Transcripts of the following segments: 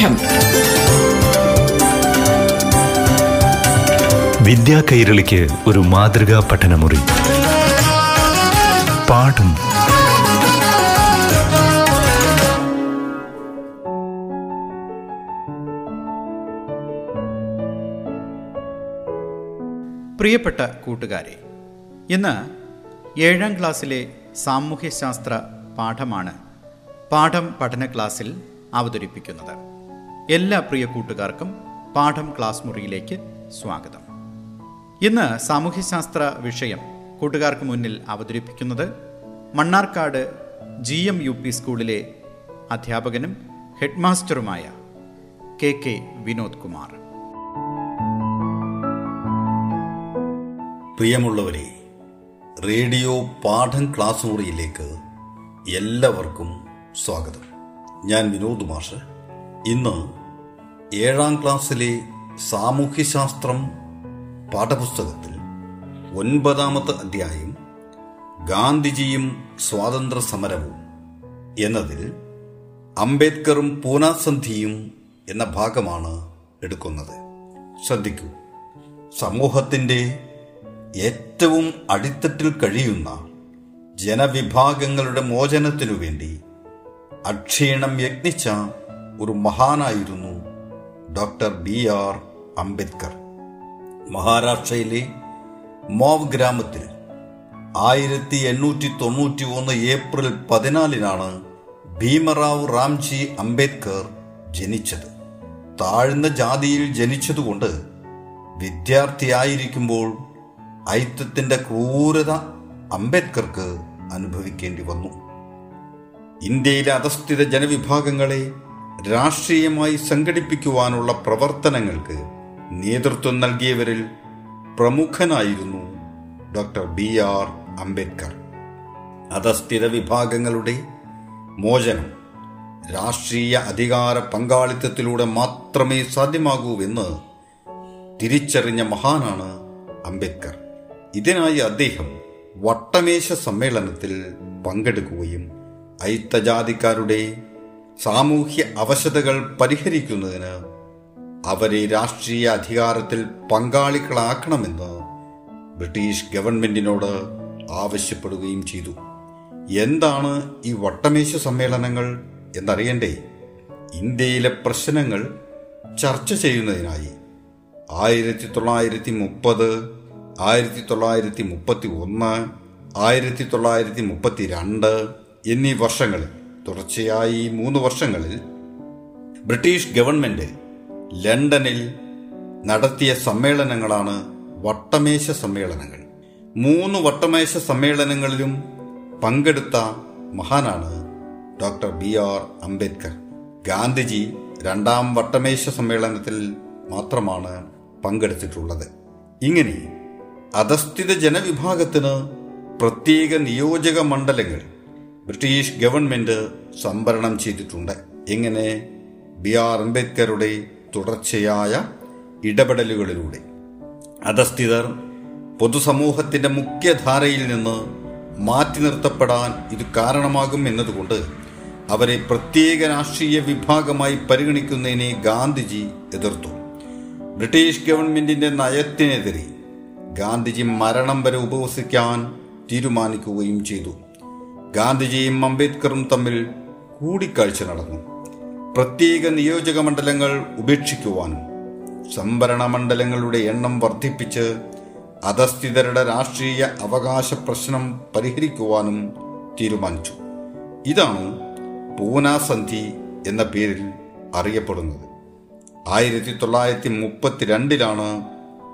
പാഠം വിദ്യാ കൈരളിക്ക് ഒരു മാതൃകാ പഠനമുറി. പാഠം. പ്രിയപ്പെട്ട കൂട്ടുകാരെ ഇന്ന് ഏഴാം ക്ലാസ്സിലെ സാമൂഹ്യശാസ്ത്ര പാഠമാണ് പാഠം പഠന ക്ലാസ്സിൽ അവതരിപ്പിക്കുന്നത്. എല്ലാ പ്രിയ കൂട്ടുകാർക്കും പാഠം ക്ലാസ് മുറിയിലേക്ക് സ്വാഗതം. ഇന്ന് സാമൂഹ്യശാസ്ത്ര വിഷയം കൂട്ടുകാർക്ക് മുന്നിൽ അവതരിപ്പിക്കുന്നത് Mannarkkad G M U P സ്കൂളിലെ അധ്യാപകനും ഹെഡ്മാസ്റ്ററുമായ കെ കെ വിനോദ് കുമാർ. പ്രിയമുള്ളവരെ റേഡിയോ പാഠം ക്ലാസ് മുറിയിലേക്ക് എല്ലാവർക്കും സ്വാഗതം. ഞാൻ വിനോദ് മാഷ് ഇന്ന് ഏഴാം ക്ലാസ്സിലെ സാമൂഹ്യശാസ്ത്രം പാഠപുസ്തകത്തിൽ ഒൻപതാമത്തെ അധ്യായം ഗാന്ധിജിയും സ്വാതന്ത്ര്യ സമരവും എന്നതിൽ അംബേദ്കറും പൂനാസന്ധിയും എന്ന ഭാഗമാണ് എടുക്കുന്നത്. ശ്രദ്ധിക്കൂ. സമൂഹത്തിന്റെ ഏറ്റവും അടിത്തട്ടിൽ കഴിയുന്ന ജനവിഭാഗങ്ങളുടെ മോചനത്തിനു വേണ്ടി അക്ഷീണം യത്നിച്ച ഒരു മഹാനായിരുന്നു ഡോക്ടർ ബി ആർ അംബേദ്കർ. മഹാരാഷ്ട്രയിലെ മോവ് ഗ്രാമത്തിൽ ആയിരത്തി എണ്ണൂറ്റി തൊണ്ണൂറ്റി ഒന്ന് ഏപ്രിൽ പതിനാലിനാണ് ഭീമറാവു റാംജി അംബേദ്കർ ജനിച്ചത്. താഴ്ന്ന ജാതിയിൽ ജനിച്ചതുകൊണ്ട് വിദ്യാർത്ഥിയായിരിക്കുമ്പോൾ ഐത്തത്തിന്റെ ക്രൂരത അംബേദ്കർക്ക് അനുഭവിക്കേണ്ടി വന്നു. ഇന്ത്യയിലെ അധസ്ഥിത ജനവിഭാഗങ്ങളെ രാഷ്ട്രീയമായി സംഘടിപ്പിക്കുവാനുള്ള പ്രവർത്തനങ്ങൾക്ക് നേതൃത്വം നൽകിയവരിൽ പ്രമുഖനായിരുന്നു ഡോക്ടർ ബി ആർ അംബേദ്കർ. അധസ്ഥിത വിഭാഗങ്ങളുടെ മോചനം രാഷ്ട്രീയ അധികാര പങ്കാളിത്തത്തിലൂടെ മാത്രമേ സാധ്യമാകൂവെന്ന് തിരിച്ചറിഞ്ഞ മഹാനാണ് അംബേദ്കർ. ഇതിനായി അദ്ദേഹം വട്ടമേശ സമ്മേളനത്തിൽ പങ്കെടുക്കുകയും ഐത്തജാതിക്കാരുടെ സാമൂഹ്യ അവശതകൾ പരിഹരിക്കുന്നതിന് അവരെ രാഷ്ട്രീയ അധികാരത്തിൽ പങ്കാളികളാക്കണമെന്ന് ബ്രിട്ടീഷ് ഗവൺമെന്റിനോട് ആവശ്യപ്പെടുകയും ചെയ്തു. എന്താണ് ഈ വട്ടമേശ സമ്മേളനങ്ങൾ എന്നറിയണ്ടേ? ഇന്ത്യയിലെ പ്രശ്നങ്ങൾ ചർച്ച ചെയ്യുന്നതിനായി ആയിരത്തി തൊള്ളായിരത്തി മുപ്പത് ആയിരത്തി തൊള്ളായിരത്തി മുപ്പത്തി ഒന്ന് ആയിരത്തി തൊള്ളായിരത്തി മുപ്പത്തി രണ്ട് എന്നീ വർഷങ്ങളിൽ തുടർച്ചയായി മൂന്ന് വർഷങ്ങളിൽ ബ്രിട്ടീഷ് ഗവൺമെന്റ് ലണ്ടനിൽ നടത്തിയ സമ്മേളനങ്ങളാണ് വട്ടമേശ സമ്മേളനങ്ങൾ. മൂന്ന് വട്ടമേശ സമ്മേളനങ്ങളിലും പങ്കെടുത്ത മഹാനാണ് doctor B R Ambedkar. Gandhiji രണ്ടാം വട്ടമേശ സമ്മേളനത്തിൽ മാത്രമാണ് പങ്കെടുത്തിട്ടുള്ളത്. ഇങ്ങനെ അധസ്ഥിത ജനവിഭാഗത്തിന് പ്രത്യേക നിയോജക മണ്ഡലങ്ങൾ ബ്രിട്ടീഷ് ഗവൺമെന്റ് സംവരണം ചെയ്തിട്ടുണ്ട്. എങ്ങനെ? ബി ആർ അംബേദ്കറുടെ തുടർച്ചയായ ഇടപെടലുകളിലൂടെ. അധസ്ഥിതർ പൊതുസമൂഹത്തിന്റെ മുഖ്യധാരയിൽ നിന്ന് മാറ്റി നിർത്തപ്പെടാൻ ഇത് കാരണമാകും എന്നതുകൊണ്ട് അവരെ പ്രത്യേക രാഷ്ട്രീയ വിഭാഗമായി പരിഗണിക്കുന്നതിനെ ഗാന്ധിജി എതിർത്തു. ബ്രിട്ടീഷ് ഗവൺമെന്റിന്റെ നയത്തിനെതിരെ ഗാന്ധിജി മരണം വരെ ഉപവസിക്കാൻ തീരുമാനിക്കുകയും ചെയ്തു. ഗാന്ധിജിയും അംബേദ്കറും തമ്മിൽ കൂടിക്കാഴ്ച നടന്നു. പ്രത്യേക നിയോജക മണ്ഡലങ്ങൾ ഉപേക്ഷിക്കുവാനും സംവരണ മണ്ഡലങ്ങളുടെ എണ്ണം വർദ്ധിപ്പിച്ച് അധസ്ഥിതരുടെ രാഷ്ട്രീയ അവകാശ പ്രശ്നം പരിഹരിക്കുവാനും തീരുമാനിച്ചു. ഇതാണ് പൂനാസന്ധി എന്ന പേരിൽ അറിയപ്പെടുന്നത്. ആയിരത്തി തൊള്ളായിരത്തി മുപ്പത്തിരണ്ടിലാണ്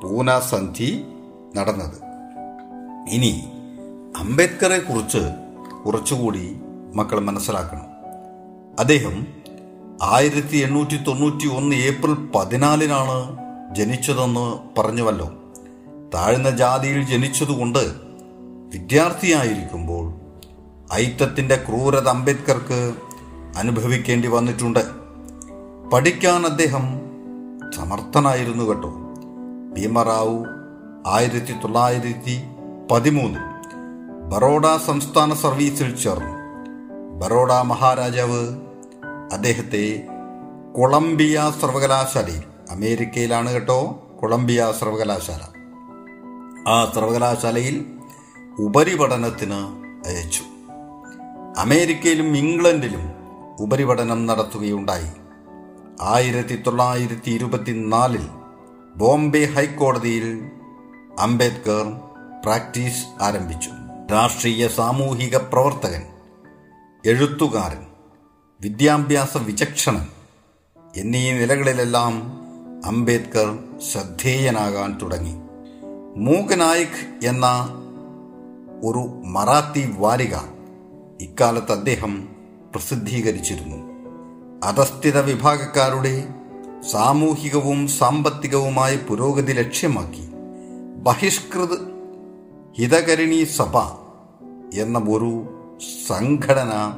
പൂനാസന്ധി നടന്നത്. ഇനി അംബേദ്കറെ കുറിച്ച് കുറച്ചുകൂടി മക്കൾ മനസ്സിലാക്കണം. അദ്ദേഹം ആയിരത്തി എണ്ണൂറ്റി തൊണ്ണൂറ്റി ഒന്ന് ഏപ്രിൽ പതിനാലിനാണ് ജനിച്ചതെന്ന് പറഞ്ഞുവല്ലോ. താഴ്ന്ന ജാതിയിൽ ജനിച്ചതുകൊണ്ട് വിദ്യാർത്ഥിയായിരിക്കുമ്പോൾ ഐത്തത്തിന്റെ ക്രൂരത അംബേദ്കർക്ക് അനുഭവിക്കേണ്ടി വന്നിട്ടുണ്ട്. പഠിക്കാൻ അദ്ദേഹം സമർത്ഥനായിരുന്നു കേട്ടോ. ഭീമറാവു ആയിരത്തി തൊള്ളായിരത്തി പതിമൂന്നിൽ ബറോഡ സംസ്ഥാന സർവീസിൽ ചേർന്നു. ബറോഡ മഹാരാജാവ് അദ്ദേഹത്തെ കൊളംബിയ സർവകലാശാലയിൽ അമേരിക്കയിലാണ് കേട്ടോ കൊളംബിയ സർവകലാശാല. ആ സർവകലാശാലയിൽ ഉപരിപഠനത്തിന് അയച്ചു. അമേരിക്കയിലും ഇംഗ്ലണ്ടിലും ഉപരിപഠനം നടത്തുകയുണ്ടായി. ആയിരത്തി തൊള്ളായിരത്തി ഇരുപത്തിനാലിൽ ബോംബെ ഹൈക്കോടതിയിൽ അംബേദ്കർ പ്രാക്ടീസ് ആരംഭിച്ചു. രാഷ്ട്രീയ സാമൂഹിക പ്രവർത്തകൻ എഴുത്തുകാരൻ വിദ്യാഭ്യാസ വിചക്ഷണൻ എന്നീ നിലകളിലെല്ലാം അംബേദ്കർ ശ്രദ്ധേയനാകാൻ തുടങ്ങി. മൂകനായിക് എന്ന ഒരു മറാത്തി വാരിക ഇക്കാലത്ത് അദ്ദേഹം പ്രസിദ്ധീകരിച്ചിരുന്നു. അധസ്ഥിത വിഭാഗക്കാരുടെ സാമൂഹികവും സാമ്പത്തികവുമായ പുരോഗതി ലക്ഷ്യമാക്കി ബഹിഷ്കൃത ഹിതകരിണി സഭ എന്ന ഒരു സംഘടന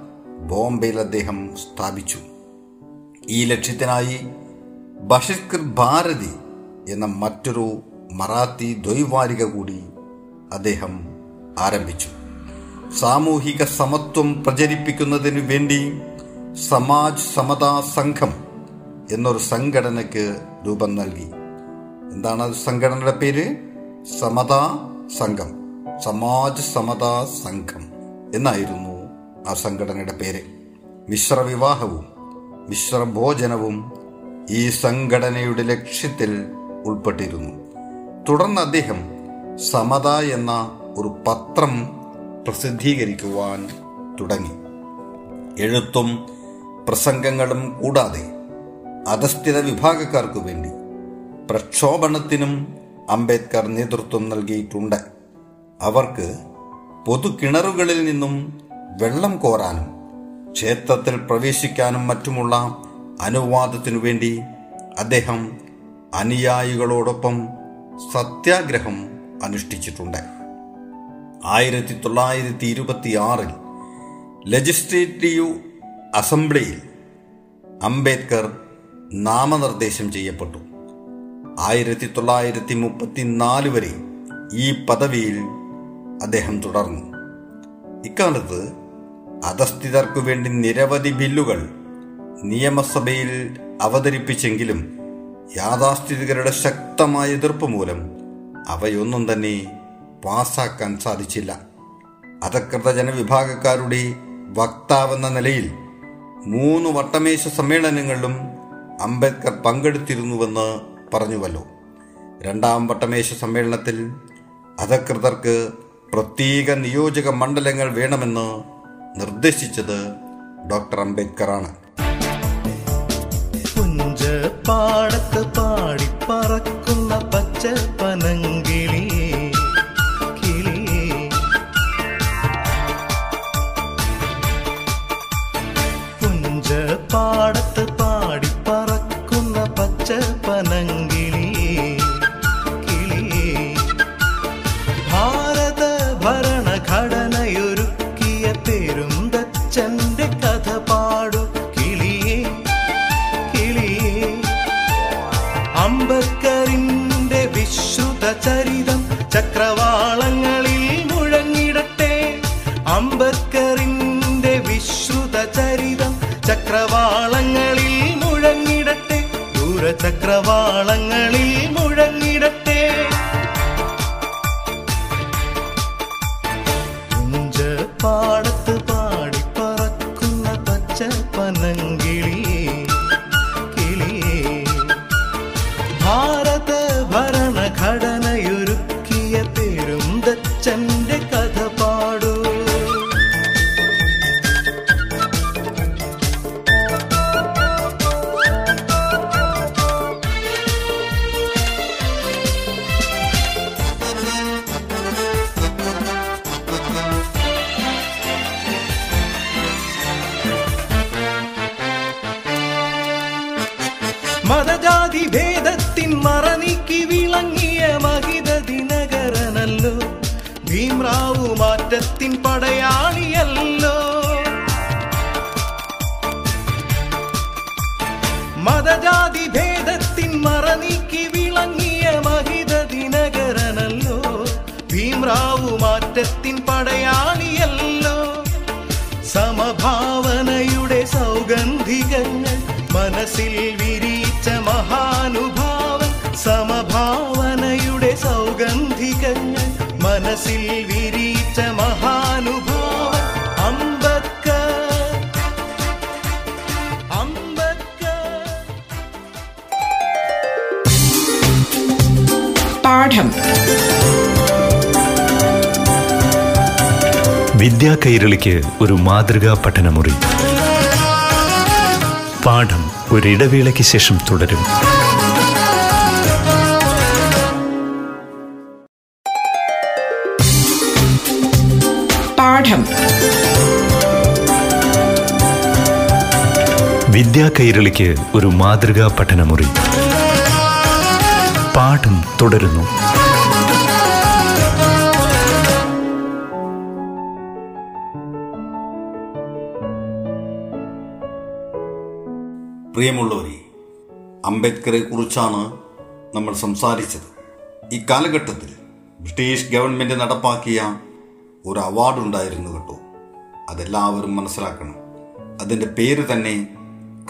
ബോംബെയിൽ അദ്ദേഹം സ്ഥാപിച്ചു. ഈ ലക്ഷ്യത്തിനായി ബഷിഷ്കർ ഭാരതി എന്ന മറ്റൊരു മറാത്തി ദ്വൈവാരിക കൂടി അദ്ദേഹം ആരംഭിച്ചു. സാമൂഹിക സമത്വം പ്രചരിപ്പിക്കുന്നതിനു വേണ്ടി സമാജ് സമതാ സംഘം എന്നൊരു സംഘടനയ്ക്ക് രൂപം നൽകി. എന്താണ് സംഘടനയുടെ പേര്? സമതാ സംഘം. സമാജ് സമതാ സംഘം എന്നായിരുന്നു ആ സംഘടനയുടെ പേര്. മിശ്ര വിവാഹവും മിശ്ര ഭോജനവും ഈ സംഘടനയുടെ ലക്ഷ്യത്തിൽ ഉൾപ്പെട്ടിരുന്നു. തുടർന്ന് അദ്ദേഹം സമത എന്ന ഒരു പത്രം പ്രസിദ്ധീകരിക്കുവാൻ തുടങ്ങി. എഴുത്തും പ്രസംഗങ്ങളും കൂടാതെ അധസ്ഥിത വിഭാഗക്കാർക്കു വേണ്ടി പ്രക്ഷോഭണത്തിനും അംബേദ്കർ നേതൃത്വം നൽകിയിട്ടുണ്ട്. അവർക്ക് പൊതു കിണറുകളിൽ നിന്നും വെള്ളം കോരാനും ക്ഷേത്രത്തിൽ പ്രവേശിക്കാനും മറ്റുമുള്ള അനുവാദത്തിനു വേണ്ടി അദ്ദേഹം അനുയായികളോടൊപ്പം സത്യാഗ്രഹം അനുഷ്ഠിച്ചിട്ടുണ്ട്. ആയിരത്തി തൊള്ളായിരത്തി ഇരുപത്തി ആറിൽ ലെജിസ്ലേറ്റീവ് അസംബ്ലിയിൽ അംബേദ്കർ നാമനിർദ്ദേശം ചെയ്യപ്പെട്ടു. ആയിരത്തി തൊള്ളായിരത്തി മുപ്പത്തിനാല് വരെ ഈ പദവിയിൽ അദ്ദേഹം തുടർന്നു. ഇക്കാലത്ത് അധസ്ഥിതർക്കു വേണ്ടി നിരവധി ബില്ലുകൾ നിയമസഭയിൽ അവതരിപ്പിച്ചെങ്കിലും യാഥാസ്ഥിതികരുടെ ശക്തമായ എതിർപ്പ് മൂലം അവയൊന്നും തന്നെ പാസാക്കാൻ സാധിച്ചില്ല. അധകൃത ജനവിഭാഗക്കാരുടെ വക്താവെന്ന നിലയിൽ മൂന്ന് വട്ടമേശ സമ്മേളനങ്ങളിലും അംബേദ്കർ പങ്കെടുത്തിരുന്നുവെന്ന് പറഞ്ഞുവല്ലോ. രണ്ടാം വട്ടമേശ സമ്മേളനത്തിൽ അധകൃതർക്ക് പ്രത്യേക നിയോജക മണ്ഡലങ്ങൾ വേണമെന്ന് നിർദ്ദേശിച്ചത് ഡോക്ടർ അംബേദ്കർ ആണ് പാടി പറക്കുന്ന പാടി ദൂരചക്രവാളങ്ങളിൽ മുഴങ്ങിടട്ടെ മറനീക്കി വിളങ്ങിയ മഹിത ദിനകരനല്ലോ. ഭീംറാവു മാറ്റത്തിൻ പടയാളിയല്ലോ. മതജാതി ഭേദത്തിൻ മറനീക്കി വിളങ്ങിയ മഹിത ദിനകരനല്ലോ. ഭീംറാവു മാറ്റത്തിൻ പടയാളിയല്ലോ. സമഭാവനയുടെ സൗഗന്ധികങ്ങൾ മനസ്സിൽ വിരിച്ച മനസ്സിൽ വിരിച്ച മഹാനുഭാവ. അമ്പക്ക അമ്പക്ക പാഠം. വിദ്യാ കൈരളിക്ക് ഒരു മാതൃകാ പഠനമുറി. പാഠം ഒരിടവേളയ്ക്ക് ശേഷം തുടരും. വിദ്യാ കൈരളിക്ക് ഒരു മാതൃകാ പഠനമുറി. പാഠം തുടരുന്നു. പ്രിയമുള്ളവരെ അംബേദ്കറെ കുറിച്ചാണ് നമ്മൾ സംസാരിച്ചത്. ഈ കാലഘട്ടത്തിൽ ബ്രിട്ടീഷ് ഗവൺമെന്റ് നടപ്പാക്കിയ ഒരു അവാർഡ് ഉണ്ടായിരുന്നു കേട്ടോ. അതെല്ലാവരും മനസ്സിലാക്കണം. അതിന്റെ പേര് തന്നെ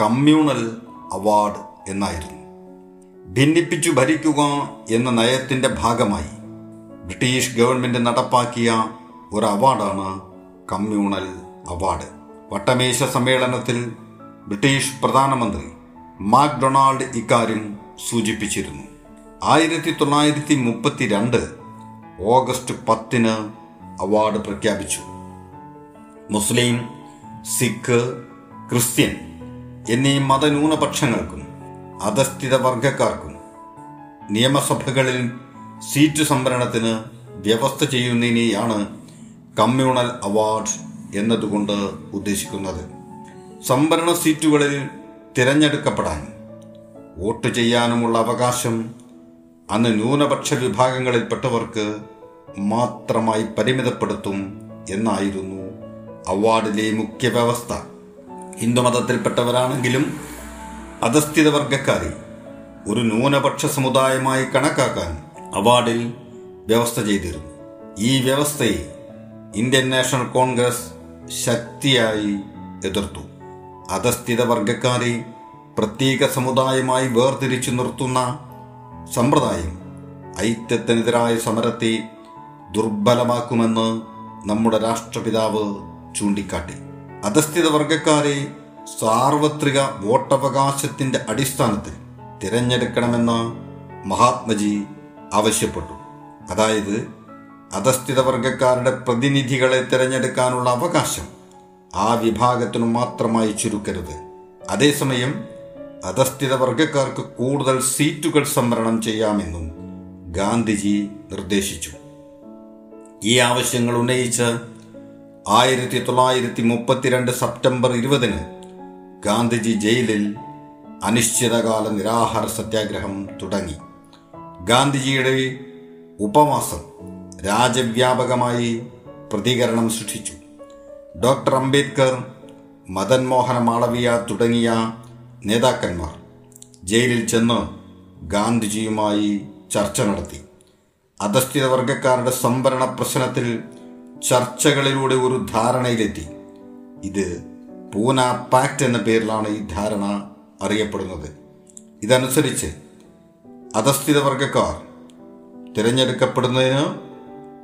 കമ്മ്യൂണൽ അവാർഡ് എന്നായിരുന്നു. ഭിന്നിപ്പിച്ചു ഭരിക്കുക എന്ന നയത്തിന്റെ ഭാഗമായി ബ്രിട്ടീഷ് ഗവൺമെന്റ് നടപ്പാക്കിയ ഒരു അവാർഡാണ് കമ്മ്യൂണൽ അവാർഡ്. വട്ടമേശ സമ്മേളനത്തിൽ ബ്രിട്ടീഷ് പ്രധാനമന്ത്രി മാക്ഡൊണാൾഡ് ഇക്കാര്യം സൂചിപ്പിച്ചിരുന്നു. ആയിരത്തി തൊള്ളായിരത്തി മുപ്പത്തി രണ്ട് ഓഗസ്റ്റ് പത്തിന് അവാർഡ് പ്രഖ്യാപിച്ചു. മുസ്ലിം സിഖ് ക്രിസ്ത്യൻ എന്നീ മതന്യൂനപക്ഷങ്ങൾക്കും അധസ്ഥിത വർഗക്കാർക്കും നിയമസഭകളിൽ സീറ്റ് സംവരണത്തിന് വ്യവസ്ഥ ചെയ്യുന്നതിനെയാണ് കമ്മ്യൂണൽ അവാർഡ് എന്നതുകൊണ്ട് ഉദ്ദേശിക്കുന്നത്. സംവരണ സീറ്റുകളിൽ തിരഞ്ഞെടുക്കപ്പെടാൻ വോട്ട് ചെയ്യാനുമുള്ള അവകാശം അന്ന് ന്യൂനപക്ഷ വിഭാഗങ്ങളിൽപ്പെട്ടവർക്ക് മാത്രമായി പരിമിതപ്പെടുത്തും എന്നായിരുന്നു അവാർഡിലെ മുഖ്യ വ്യവസ്ഥ ഹിന്ദുമതത്തിൽപ്പെട്ടവരാണെങ്കിലും അധസ്ഥിത വർഗക്കാരെ ഒരു ന്യൂനപക്ഷ സമുദായമായി കണക്കാക്കാൻ അവാർഡിൽ വ്യവസ്ഥ ചെയ്തിരുന്നു. ഈ വ്യവസ്ഥയെ ഇന്ത്യൻ നാഷണൽ കോൺഗ്രസ് ശക്തിയായി എതിർത്തു. അധസ്ഥിത വർഗക്കാരെ പ്രത്യേക സമുദായമായി വേർതിരിച്ചു നിർത്തുന്ന സമ്പ്രദായം ഐക്യത്തിനെതിരായ സമരത്തെ ദുർബലമാക്കുമെന്ന് നമ്മുടെ രാഷ്ട്രപിതാവ് ചൂണ്ടിക്കാട്ടി. അധസ്ഥിത വർഗക്കാരെ സാർവത്രിക വോട്ടവകാശത്തിന്റെ അടിസ്ഥാനത്തിൽ തിരഞ്ഞെടുക്കണമെന്ന് മഹാത്മജി ആവശ്യപ്പെട്ടു. അതായത് അധസ്ഥിത വർഗക്കാരുടെ പ്രതിനിധികളെ തിരഞ്ഞെടുക്കാനുള്ള അവകാശം ആ വിഭാഗത്തിനു മാത്രമായി ചുരുക്കരുത്. അതേസമയം അധസ്ഥിത വർഗക്കാർക്ക് കൂടുതൽ സീറ്റുകൾ സംവരണം ചെയ്യാമെന്നും ഗാന്ധിജി നിർദ്ദേശിച്ചു. ഈ ആവശ്യങ്ങൾ ഉന്നയിച്ച് ആയിരത്തി തൊള്ളായിരത്തി മുപ്പത്തിരണ്ട് സെപ്റ്റംബർ ഇരുപതിന് ഗാന്ധിജി ജയിലിൽ അനിശ്ചിതകാല നിരാഹാര സത്യാഗ്രഹം തുടങ്ങി. ഗാന്ധിജിയുടെ ഉപവാസം രാജ്യവ്യാപകമായി പ്രതികരണം സൃഷ്ടിച്ചു. ഡോക്ടർ അംബേദ്കർ മദൻ മോഹൻ മാളവിയ തുടങ്ങിയ നേതാക്കന്മാർ ജയിലിൽ ചെന്ന് ഗാന്ധിജിയുമായി ചർച്ച നടത്തി. അധസ്ഥിത വർഗക്കാരുടെ സംവരണ പ്രശ്നത്തിൽ ചർച്ചകളിലൂടെ ഒരു ധാരണയിലെത്തി. ഇത് പൂന പാക്ട് എന്ന പേരിലാണ് ഈ ധാരണ അറിയപ്പെടുന്നത്. ഇതനുസരിച്ച് അധസ്ഥിത വർഗക്കാർ തിരഞ്ഞെടുക്കപ്പെടുന്നതിന്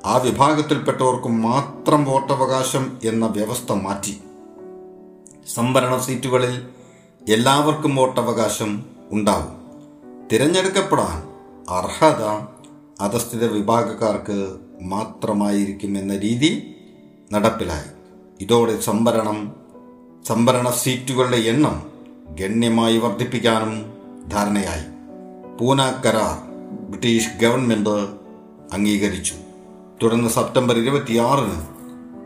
ആ വിഭാഗത്തിൽപ്പെട്ടവർക്ക് മാത്രം വോട്ടവകാശം എന്ന വ്യവസ്ഥ മാറ്റി. സംവരണ സീറ്റുകളിൽ എല്ലാവർക്കും വോട്ടവകാശം ഉണ്ടാവും. തിരഞ്ഞെടുക്കപ്പെടാൻ അർഹത അധസ്ഥിത വിഭാഗക്കാർക്ക് മാത്രമായിരിക്കും എന്ന രീതി നടപ്പിലായി. ഇതോടെ സംവരണം സംവരണ സീറ്റുകളുടെ എണ്ണം ഗണ്യമായി വർദ്ധിപ്പിക്കാനും ധാരണയായി. പൂന കരാർ ബ്രിട്ടീഷ് ഗവൺമെന്റ് അംഗീകരിച്ചു. തുടർന്ന് സെപ്റ്റംബർ ഇരുപത്തിയാറിന്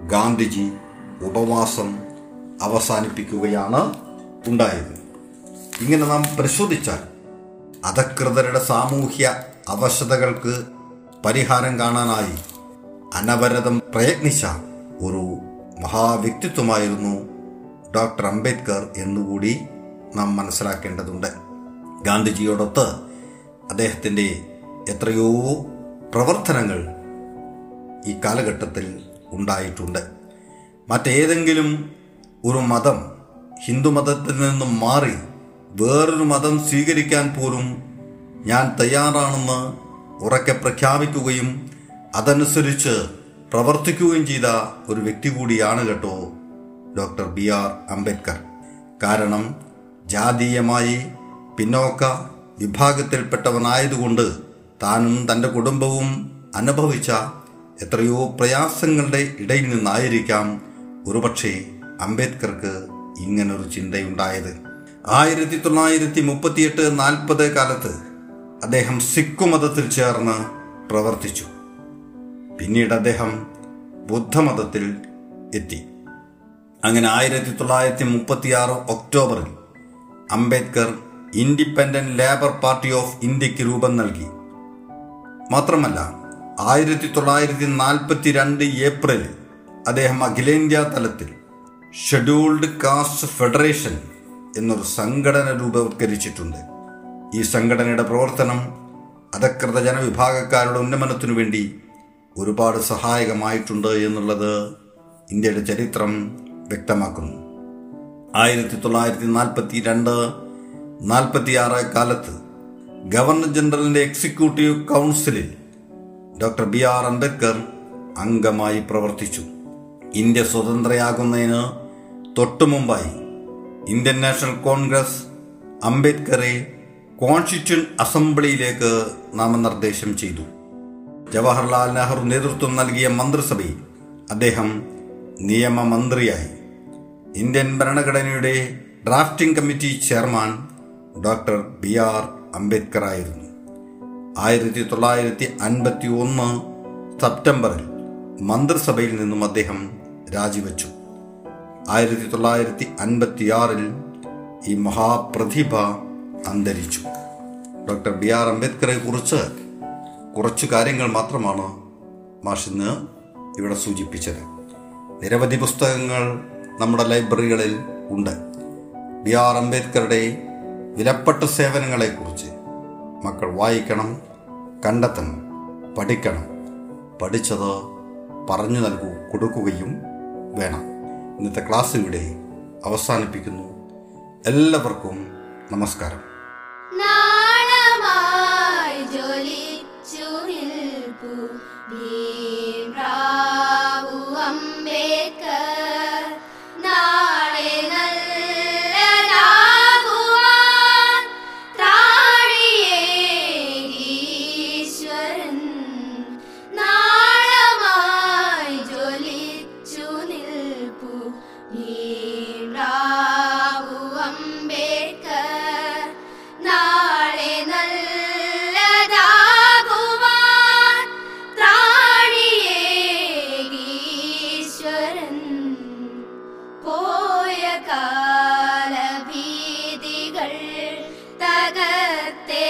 ഗാന്ധിജി ഉപവാസം അവസാനിപ്പിക്കുകയാണ് ഉണ്ടായത്. ഇങ്ങനെ നാം പരിശോധിച്ചാൽ അധകൃതരുടെ സാമൂഹ്യ അവശതകൾക്ക് പരിഹാരം കാണാനായി അനവരതം പ്രയത്നിച്ച ഒരു മഹാവ്യക്തിത്വമായിരുന്നു ഡോക്ടർ അംബേദ്കർ എന്നുകൂടി നാം മനസ്സിലാക്കേണ്ടതുണ്ട്. ഗാന്ധിജിയോടൊത്ത് അദ്ദേഹത്തിന്റെ എത്രയോ പ്രവർത്തനങ്ങൾ ഈ കാലഘട്ടത്തിൽ ഉണ്ടായിട്ടുണ്ട്. മറ്റേതെങ്കിലും ഒരു മതം ഹിന്ദുമതത്തിൽ നിന്നും മാറി വേറൊരു മതം സ്വീകരിക്കാൻ പോലും ഞാൻ തയ്യാറാണെന്ന് ഉറക്കെ പ്രഖ്യാപിക്കുകയും അതനുസരിച്ച് പ്രവർത്തിക്കുകയും ചെയ്ത ഒരു വ്യക്തി കൂടിയാണ് കേട്ടോ ഡോക്ടർ ബി ആർ അംബേദ്കർ. കാരണം ജാതീയമായി പിന്നോക്ക വിഭാഗത്തിൽപ്പെട്ടവനായതുകൊണ്ട് താനും തന്റെ കുടുംബവും അനുഭവിച്ച എത്രയോ പ്രയാസങ്ങളുടെ ഇടയിൽ നിന്നായിരിക്കാം ഒരുപക്ഷെ അംബേദ്കർക്ക് ഇങ്ങനൊരു ചിന്തയുണ്ടായത്. ആയിരത്തി തൊള്ളായിരത്തി മുപ്പത്തിയെട്ട് നാൽപ്പത് കാലത്ത് അദ്ദേഹം സിഖ് മതത്തിൽ ചേർന്ന് പ്രവർത്തിച്ചു. പിന്നീട് അദ്ദേഹം ബുദ്ധമതത്തിൽ എത്തി. അങ്ങനെ ആയിരത്തി തൊള്ളായിരത്തി മുപ്പത്തിയാറ് ഒക്ടോബറിൽ Ambedkar independent labour party of ഇന്ത്യയ്ക്ക് രൂപം നൽകി. മാത്രമല്ല ആയിരത്തി തൊള്ളായിരത്തി നാൽപ്പത്തി രണ്ട് ഏപ്രിലിൽ അദ്ദേഹം അഖിലേന്ത്യാ തലത്തിൽ ഷെഡ്യൂൾഡ് കാസ്റ്റ് ഫെഡറേഷൻ എന്നൊരു സംഘടന രൂപവത്കരിച്ചിട്ടുണ്ട്. ഈ സംഘടനയുടെ പ്രവർത്തനം അധകൃത ജനവിഭാഗക്കാരുടെ ഉന്നമനത്തിനു വേണ്ടി ഒരുപാട് സഹായകമായിട്ടുണ്ട് എന്നുള്ളത് ഇന്ത്യയുടെ ചരിത്രം വ്യക്തമാക്കുന്നു. ആയിരത്തി തൊള്ളായിരത്തി നാൽപ്പത്തി രണ്ട് നാൽപ്പത്തിയാറ് കാലത്ത് ഗവർണർ ജനറലിന്റെ എക്സിക്യൂട്ടീവ് കൗൺസിലിൽ ഡോക്ടർ ബി ആർ അംബേദ്കർ അംഗമായി പ്രവർത്തിച്ചു. ഇന്ത്യ സ്വതന്ത്രയാകുന്നതിന് തൊട്ടു മുമ്പായി ഇന്ത്യൻ നാഷണൽ കോൺഗ്രസ് അംബേദ്കറെ കോൺസ്റ്റിറ്റ്യൂന്റ് അസംബ്ലിയിലേക്ക് നാമനിർദ്ദേശം ചെയ്തു. ജവഹർലാൽ നെഹ്റു നേതൃത്വം നൽകിയ മന്ത്രിസഭയിൽ അദ്ദേഹം നിയമമന്ത്രിയായി. ഇന്ത്യൻ ഭരണഘടനയുടെ drafting committee chairman doctor B. R. Ambedkar ആയിരുന്നു. ആയിരത്തി തൊള്ളായിരത്തി അൻപത്തി ഒന്ന് സെപ്റ്റംബറിൽ മന്ത്രിസഭയിൽ നിന്നും അദ്ദേഹം രാജിവെച്ചു. ആയിരത്തി തൊള്ളായിരത്തി അൻപത്തിയാറിൽ ഈ മഹാപ്രതിഭ അന്തരിച്ചു. ഡോക്ടർ ബി ആർ അംബേദ്കറെ കുറിച്ച് കുറച്ചു കാര്യങ്ങൾ മാത്രമാണ് മാഷിന്ന് ഇവിടെ സൂചിപ്പിച്ചത്. നിരവധി പുസ്തകങ്ങൾ നമ്മുടെ ലൈബ്രറികളിൽ ഉണ്ട്. ബി ആർ അംബേദ്കറുടെ വിലപ്പെട്ട സേവനങ്ങളെക്കുറിച്ച് മക്കൾ വായിക്കണം കണ്ടെത്തണം പഠിക്കണം. പഠിച്ചത് പറഞ്ഞു നൽകൂ കൊടുക്കുകയും വേണം. ഇന്നത്തെ ക്ലാസ് ഇവിടെ അവസാനിപ്പിക്കുന്നു. എല്ലാവർക്കും നമസ്കാരം. No! കാലഭീതികൾ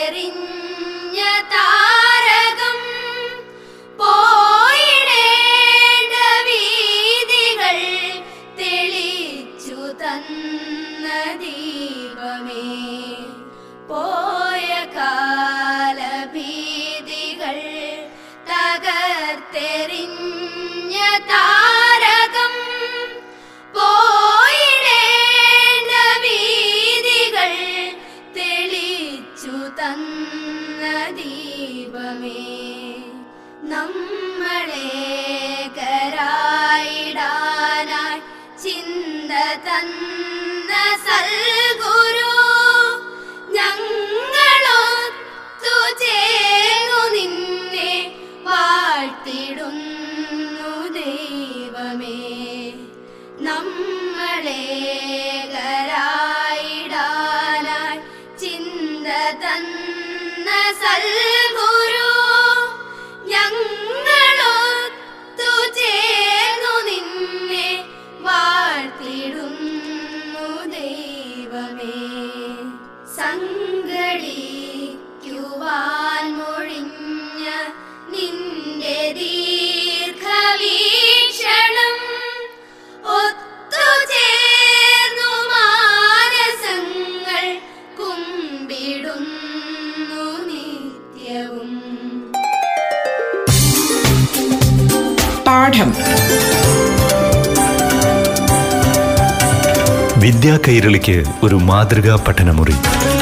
ചിന്ത തന്ന സംഘടിക്കുവാൻ മൊഴിഞ്ഞ നിന്റെ ദീർഘവീക്ഷണം ഒത്തുചേർന്നു മാനസങ്ങൾ കുമ്പിടുന്നു നിത്യവും. പാഠം. വിദ്യാ കൈരളിക്ക് ഒരു മാതൃകാ പഠനമുറി. പാഠം